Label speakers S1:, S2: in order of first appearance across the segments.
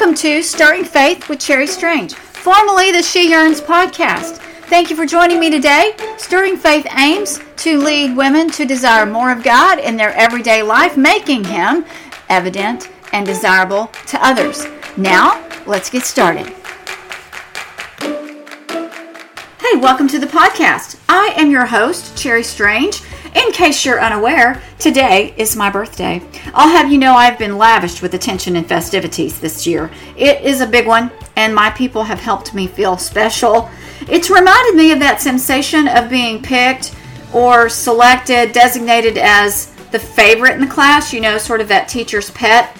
S1: Welcome to Stirring Faith with Cherry Strange, formerly the She Yearns podcast. Thank you for joining me today. Stirring Faith aims to lead women to desire more of God in their everyday life, making Him evident and desirable to others. Now, let's get started. Hey, welcome to the podcast. I am your host, Cherry Strange. In case you're unaware, today is my birthday. I'll have you know I've been lavished with attention and festivities this year. It is a big one, and my people have helped me feel special. It's reminded me of that sensation of being picked or selected, designated as the favorite in the class, you know, sort of that teacher's pet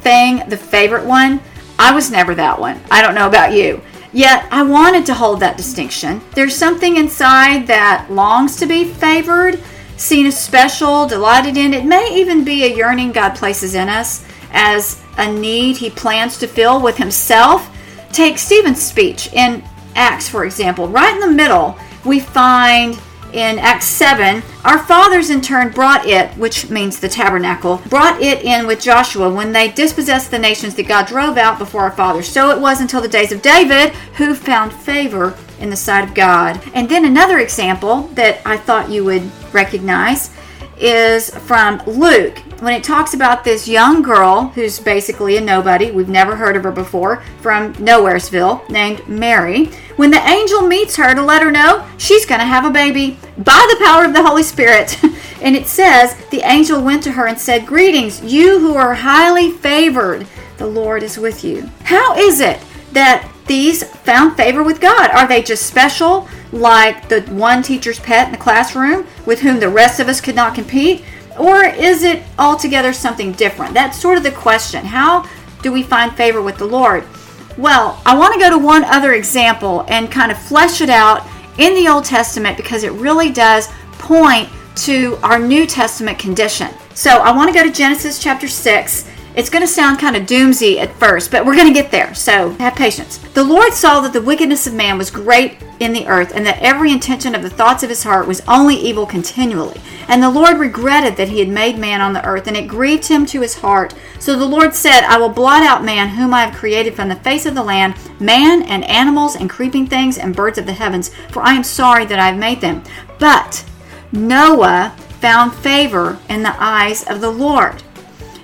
S1: thing, the favorite one. I was never that one. I don't know about you. Yet I wanted to hold that distinction. There's something inside that longs to be favored seen as special, delighted in. It may even be a yearning God places in us as a need he plans to fill with himself. Take Stephen's speech in Acts, for example. Right in the middle, we find in Acts 7, our fathers in turn brought it, which means the tabernacle, brought it in with Joshua when they dispossessed the nations that God drove out before our fathers. So it was until the days of David, who found favor in the sight of God. And then another example that I thought you would recognize is from Luke when it talks about this young girl who's basically a nobody, we've never heard of her before, from Nowheresville, named Mary. When the angel meets her to let her know she's going to have a baby by the power of the Holy Spirit. and it says, The angel went to her and said, Greetings, you who are highly favored, the Lord is with you. How is it that these found favor with God? Are they just special, like the one teacher's pet in the classroom with whom the rest of us could not compete? Or is it altogether something different? That's sort of the question. How do we find favor with the Lord? Well, I want to go to one other example and kind of flesh it out in the Old Testament because it really does point to our New Testament condition. So I want to go to Genesis chapter 6 it's going to sound kind of doomsy at first, but we're going to get there, so have patience. The Lord saw that the wickedness of man was great in the earth, and that every intention of the thoughts of his heart was only evil continually. And the Lord regretted that he had made man on the earth, and it grieved him to his heart. So the Lord said, I will blot out man, whom I have created from the face of the land, man and animals and creeping things and birds of the heavens, for I am sorry that I have made them. But Noah found favor in the eyes of the Lord.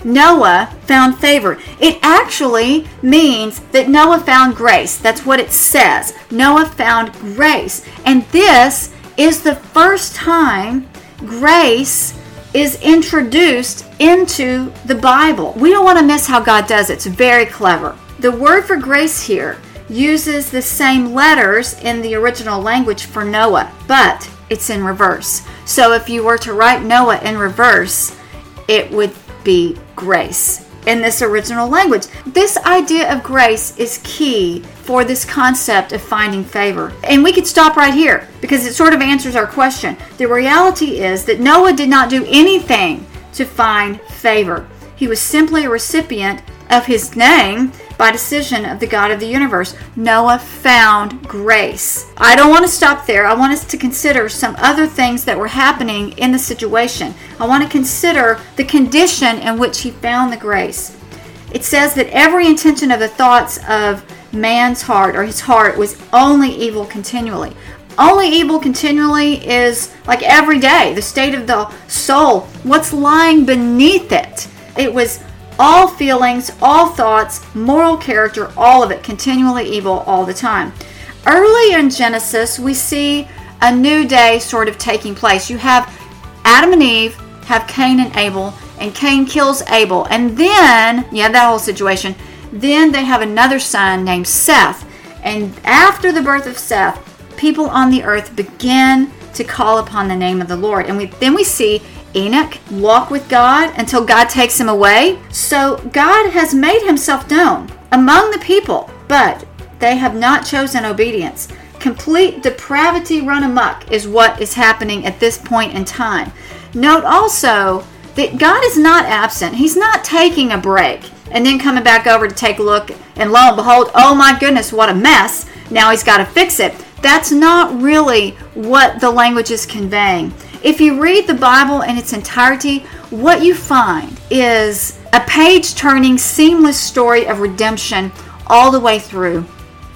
S1: Noah found favor. It actually means that Noah found grace. That's what it says. Noah found grace. And this is the first time grace is introduced into the Bible. We don't want to miss how God does it. It's very clever. The word for grace here uses the same letters in the original language for Noah, but it's in reverse. So if you were to write Noah in reverse, it would be grace in this original language. This idea of grace is key for this concept of finding favor. And we could stop right here because it sort of answers our question. The reality is that Noah did not do anything to find favor, he was simply a recipient of his name by decision of the God of the universe. Noah found grace. I don't want to stop there. I want us to consider some other things that were happening in the situation. I want to consider the condition in which he found the grace. It says that every intention of the thoughts of man's heart or his heart was only evil continually. Only evil continually is like every day, the state of the soul, what's lying beneath it. It was all feelings, all thoughts, moral character, all of it continually evil all the time. Early in Genesis, we see a new day sort of taking place. You have Adam and Eve have Cain and Abel, and Cain kills Abel. And then, yeah, that whole situation. Then they have another son named Seth. And after the birth of Seth, people on the earth begin to call upon the name of the Lord. And we, then we see Enoch walk with God until God takes him away. So God has made himself known among the people, but they have not chosen obedience. Complete depravity run amok is what is happening at this point in time. Note also that God is not absent. He's not taking a break and then coming back over to take a look, and lo and behold, oh my goodness, what a mess. Now he's got to fix it. That's not really what the language is conveying. If you read the Bible in its entirety, what you find is a page turning, seamless story of redemption all the way through.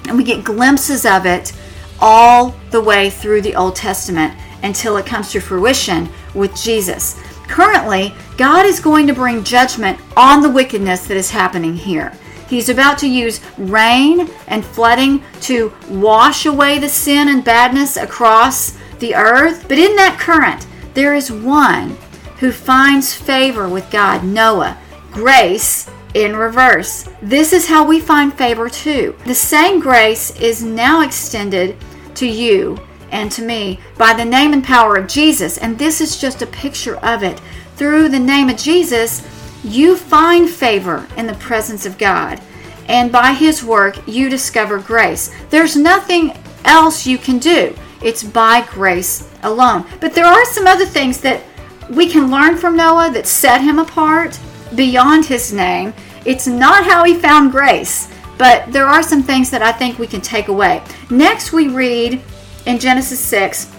S1: And we get glimpses of it all the way through the Old Testament until it comes to fruition with Jesus. Currently, God is going to bring judgment on the wickedness that is happening here. He's about to use rain and flooding to wash away the sin and badness across the earth. But in that current, there is one who finds favor with God, Noah, grace in reverse. This is how we find favor too. The same grace is now extended to you and to me by the name and power of Jesus. And this is just a picture of it. Through the name of Jesus, you find favor in the presence of God. And by His work, you discover grace. There's nothing else you can do, it's by grace alone. But there are some other things that we can learn from Noah that set him apart beyond his name. It's not how he found grace, but there are some things that I think we can take away. Next, we read in Genesis 6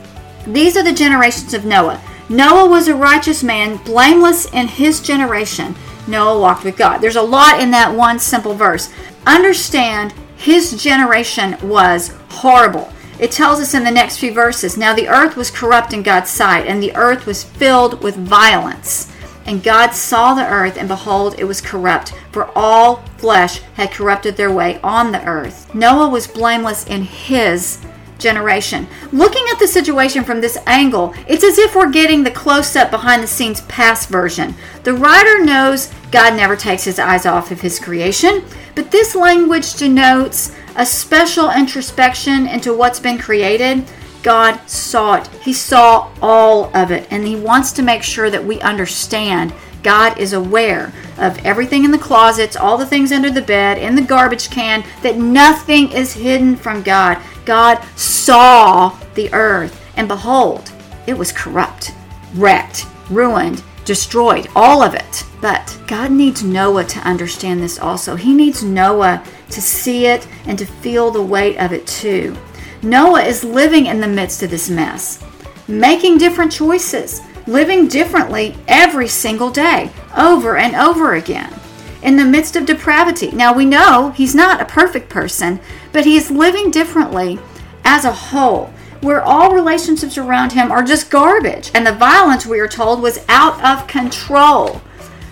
S1: These are the generations of Noah. Noah was a righteous man, blameless in his generation. Noah walked with God. There's a lot in that one simple verse. Understand, his generation was horrible. It tells us in the next few verses Now the earth was corrupt in God's sight, and the earth was filled with violence. And God saw the earth, and behold, it was corrupt, for all flesh had corrupted their way on the earth. Noah was blameless in his generation. Looking at the situation from this angle, it's as if we're getting the close up behind the scenes past version. The writer knows God never takes his eyes off of his creation, but this language denotes a special introspection into what's been created. God saw it. He saw all of it, and He wants to make sure that we understand God is aware of everything in the closets, all the things under the bed, in the garbage can, that nothing is hidden from God. God saw the earth, and behold, it was corrupt, wrecked, ruined, destroyed, all of it. But God needs Noah to understand this also. He needs Noah to see it and to feel the weight of it too. Noah is living in the midst of this mess, making different choices, living differently every single day, over and over again. In the midst of depravity. Now we know he's not a perfect person, but he is living differently as a whole, where all relationships around him are just garbage, and the violence, we are told, was out of control.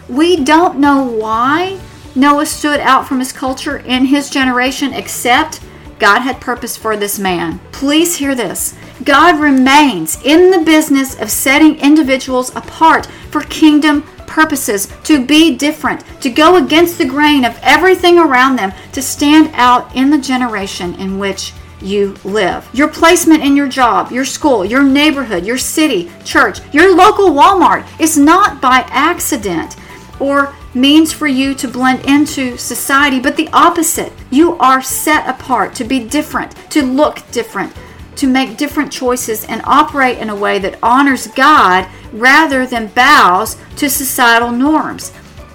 S1: We don't know why Noah stood out from his culture in his generation, except God had purpose for this man. Please hear this. God remains in the business of setting individuals apart for kingdom purposes, to be different, to go against the grain of everything around them, to stand out in the generation in which you live. Your placement in your job, your school, your neighborhood, your city, church, your local Walmart is not by accident or means for you to blend into society, but the opposite. You are set apart to be different, to look different, to make different choices and operate in a way that honors God rather than bows to societal norms.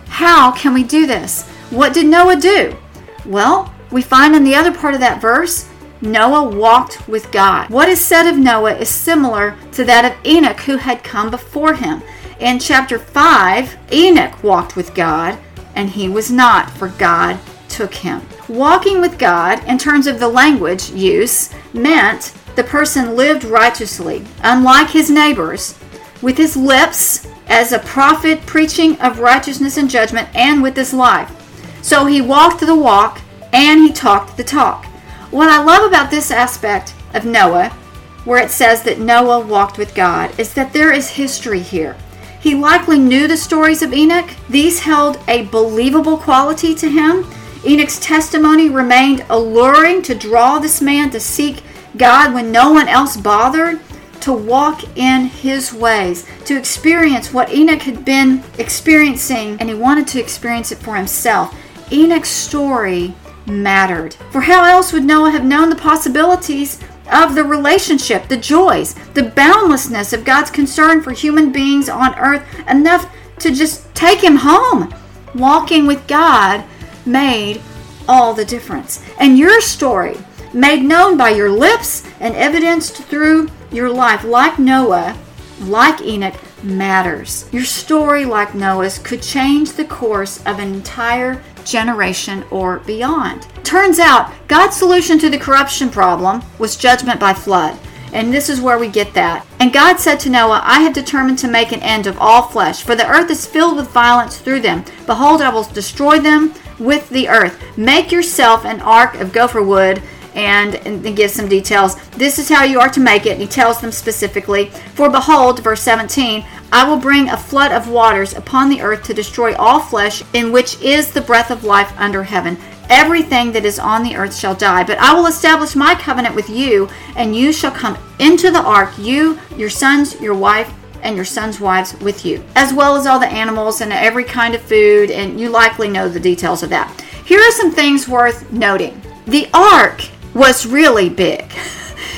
S1: How can we do this? What did Noah do? Well, we find in the other part of that verse, Noah walked with God. What is said of Noah is similar to that of Enoch who had come before him. In chapter 5, Enoch walked with God, and he was not, for God took him. Walking with God, in terms of the language use, meant the person lived righteously, unlike his neighbors, with his lips as a prophet preaching of righteousness and judgment, and with his life. So he walked the walk and he talked the talk. What I love about this aspect of Noah, where it says that Noah walked with God, is that there is history here. He likely knew the stories of Enoch. These held a believable quality to him. Enoch's testimony remained alluring to draw this man to seek God when no one else bothered, to walk in his ways, to experience what Enoch had been experiencing, and he wanted to experience it for himself. Enoch's story mattered. For how else would Noah have known the possibilities of the relationship, the joys, the boundlessness of God's concern for human beings on earth enough to just take him home. Walking with God made all the difference. And your story, made known by your lips and evidenced through your life, like Noah, like Enoch, matters. Your story, like Noah's, could change the course of an entire generation or beyond. Turns out, God's solution to the corruption problem was judgment by flood. And this is where we get that. And God said to Noah, I have determined to make an end of all flesh, for the earth is filled with violence through them. Behold, I will destroy them with the earth. Make yourself an ark of gopher wood and, and gives some details. This is how you are to make it. And he tells them specifically. For behold, verse 17, I will bring a flood of waters upon the earth to destroy all flesh, in which is the breath of life under heaven. Everything that is on the earth shall die. But I will establish my covenant with you, and you shall come into the ark, you, your sons, your wife, and your sons' wives with you, as well as all the animals and every kind of food, and you likely know the details of that. Here are some things worth noting. The ark was really big.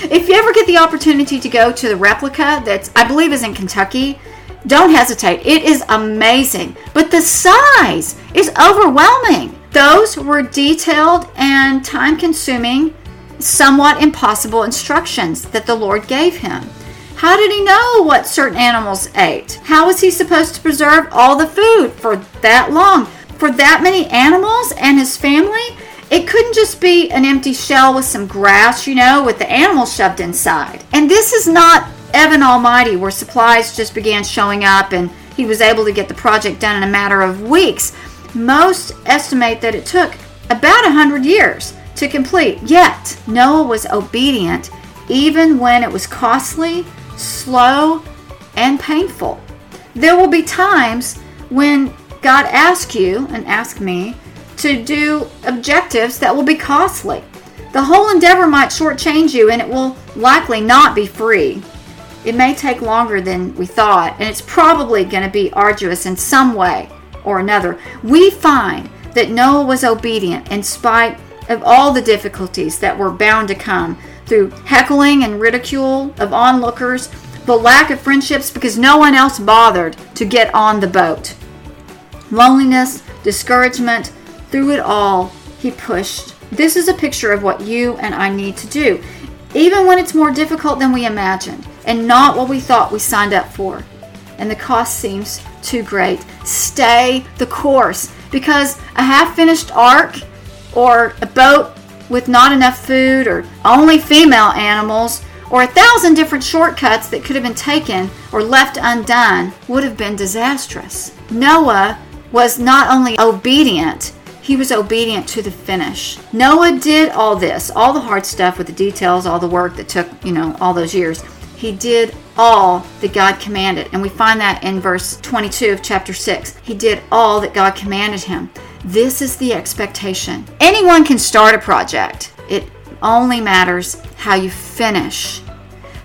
S1: if you ever get the opportunity to go to the replica that's I believe is in Kentucky, don't hesitate. It is amazing. But the size is overwhelming. Those were detailed and time consuming, somewhat impossible instructions that the Lord gave him. How did he know what certain animals ate? How was he supposed to preserve all the food for that long? For that many animals and his family? It couldn't just be an empty shell with some grass, you know, with the animals shoved inside. And this is not Evan Almighty, where supplies just began showing up and he was able to get the project done in a matter of weeks. Most estimate that it took about a hundred years to complete. Yet, Noah was obedient even when it was costly, slow, and painful. There will be times when God asks you and asks me to do objectives that will be costly. The whole endeavor might shortchange you and it will likely not be free. It may take longer than we thought, and it's probably going to be arduous in some way or another. We find that Noah was obedient in spite of all the difficulties that were bound to come through heckling and ridicule of onlookers, the lack of friendships because no one else bothered to get on the boat, loneliness, discouragement, through it all, he pushed. This is a picture of what you and I need to do, even when it's more difficult than we imagined and not what we thought we signed up for. And the cost seems too great. Stay the course because a half finished ark or a boat with not enough food or only female animals or a thousand different shortcuts that could have been taken or left undone would have been disastrous. Noah was not only obedient, he was obedient to the finish. Noah did all this, all the hard stuff with the details, all the work that took, you know, all those years. He did all that God commanded. And we find that in verse 22 of chapter 6. He did all that God commanded him. This is the expectation. Anyone can start a project, it only matters how you finish.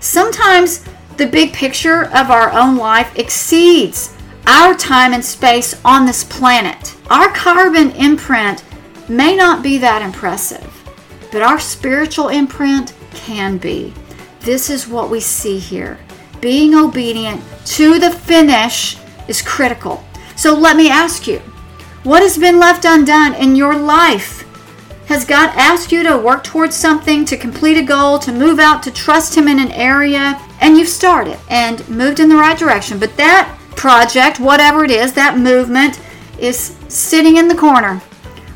S1: Sometimes the big picture of our own life exceeds our time and space on this planet. Our carbon imprint may not be that impressive, but our spiritual imprint can be. This is what we see here. Being obedient to the finish is critical. So let me ask you what has been left undone in your life? Has God asked you to work towards something, to complete a goal, to move out, to trust Him in an area, and you've started and moved in the right direction, but that project, whatever it is, that movement is sitting in the corner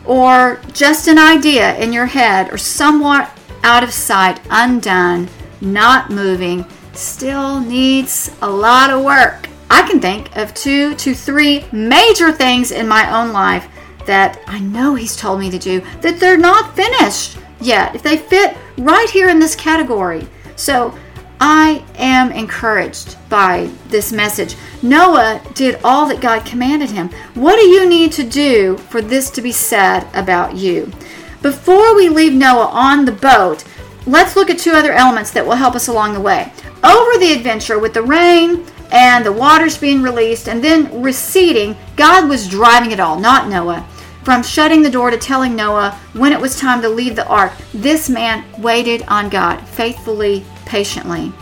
S1: or just an idea in your head or somewhat out of sight, undone, not moving, still needs a lot of work. I can think of two to three major things in my own life that I know He's told me to do that they're not finished yet. If they fit right here in this category. So I am encouraged by this message. Noah did all that God commanded him. What do you need to do for this to be said about you? Before we leave Noah on the boat, let's look at two other elements that will help us along the way. Over the adventure with the rain and the waters being released and then receding, God was driving it all, not Noah. From shutting the door to telling Noah when it was time to leave the ark, this man waited on God faithfully patiently.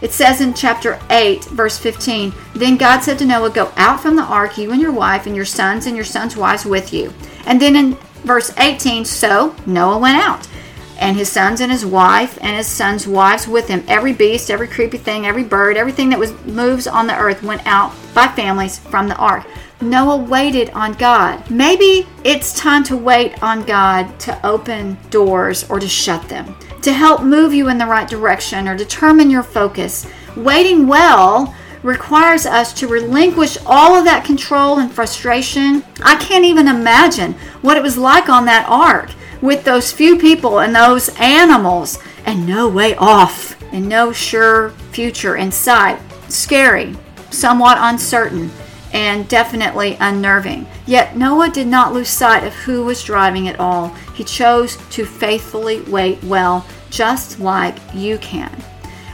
S1: It says in chapter 8, verse 15 Then God said to Noah, Go out from the ark, you and your wife, and your sons and your sons' wives with you. And then in verse 18, So Noah went out. and his sons and his wife and his sons' wives with him. Every beast, every creepy thing, every bird, everything that was moves on the earth went out by families from the ark. Noah waited on God. Maybe it's time to wait on God to open doors or to shut them, to help move you in the right direction or determine your focus. Waiting well requires us to relinquish all of that control and frustration. I can't even imagine what it was like on that ark with those few people and those animals and no way off and no sure future in sight. Scary, somewhat uncertain, and definitely unnerving. Yet Noah did not lose sight of who was driving it all. He chose to faithfully wait well, just like you can.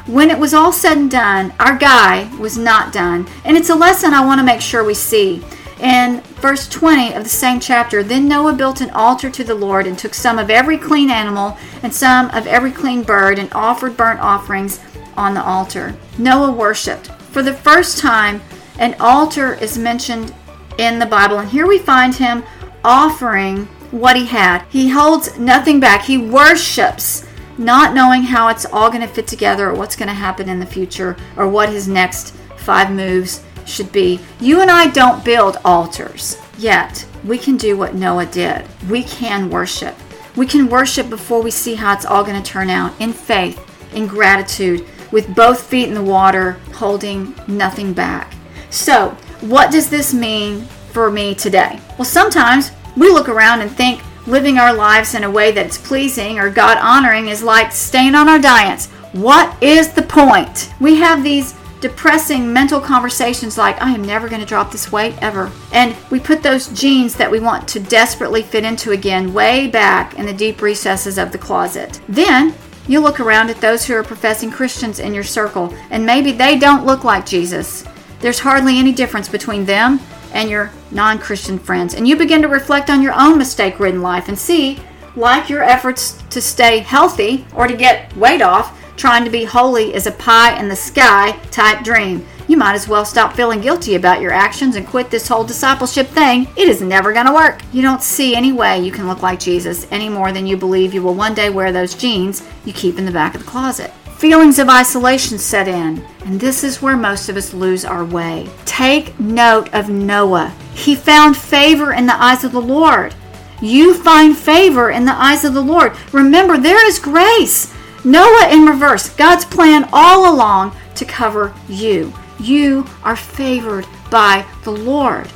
S1: When it was all said and done, our guy was not done. And it's a lesson I want to make sure we see. In verse 20 of the same chapter, then Noah built an altar to the Lord and took some of every clean animal and some of every clean bird and offered burnt offerings on the altar. Noah worshiped. For the first time, an altar is mentioned in the Bible, and here we find him offering what he had. He holds nothing back, he worships. Not knowing how it's all going to fit together or what's going to happen in the future or what his next five moves should be. You and I don't build altars yet. We can do what Noah did. We can worship. We can worship before we see how it's all going to turn out in faith, in gratitude, with both feet in the water, holding nothing back. So, what does this mean for me today? Well, sometimes we look around and think living our lives in a way that's pleasing or God honoring is like staying on our diets. What is the point? We have these depressing mental conversations like, I am never going to drop this weight ever. And we put those jeans that we want to desperately fit into again way back in the deep recesses of the closet. Then you look around at those who are professing Christians in your circle, and maybe they don't look like Jesus. There's hardly any difference between them and your non Christian friends. And you begin to reflect on your own mistake ridden life and see, like your efforts to stay healthy or to get weight off, trying to be holy is a pie in the sky type dream. You might as well stop feeling guilty about your actions and quit this whole discipleship thing. It is never going to work. You don't see any way you can look like Jesus any more than you believe you will one day wear those jeans you keep in the back of the closet. Feelings of isolation set in, and this is where most of us lose our way. Take note of Noah. He found favor in the eyes of the Lord. You find favor in the eyes of the Lord. Remember, there is grace. Noah in reverse, God's plan all along to cover you. You are favored by the Lord.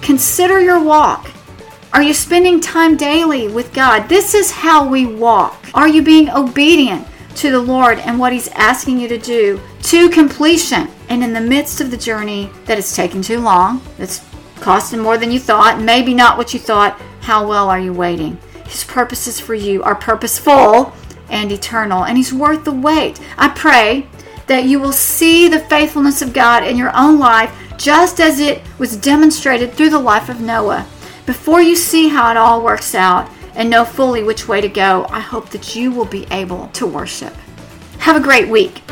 S1: Consider your walk. Are you spending time daily with God? This is how we walk. Are you being obedient to the Lord and what He's asking you to do to completion? And in the midst of the journey that is taking too long, that's costing more than you thought, maybe not what you thought, how well are you waiting? His purposes for you are purposeful and eternal, and He's worth the wait. I pray that you will see the faithfulness of God in your own life just as it was demonstrated through the life of Noah. Before you see how it all works out and know fully which way to go, I hope that you will be able to worship. Have a great week.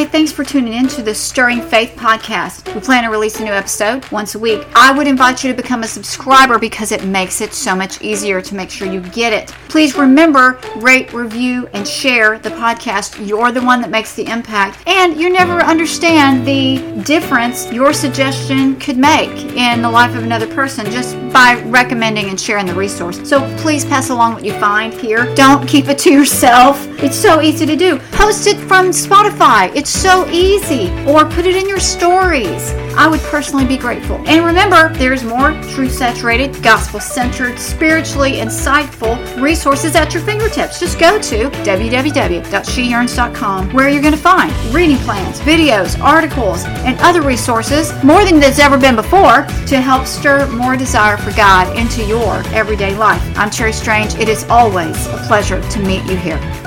S1: Hey, thanks for tuning in to the Stirring Faith podcast. We plan to release a new episode once a week. I would invite you to become a subscriber because it makes it so much easier to make sure you get it. Please remember, rate, review, and share the podcast. You're the one that makes the impact, and you never understand the difference your suggestion could make in the life of another person just by recommending and sharing the resource. So please pass along what you find here. Don't keep it to yourself. It's so easy to do. Post it from Spotify. It's so easy. Or put it in your stories. I would personally be grateful. And remember, there's more truth saturated, gospel centered, spiritually insightful resources at your fingertips. Just go to www.sheyearns.com where you're going to find reading plans, videos, articles, and other resources, more than there's ever been before, to help stir more desire for God into your everyday life. I'm Cherry Strange. It is always a pleasure to meet you here.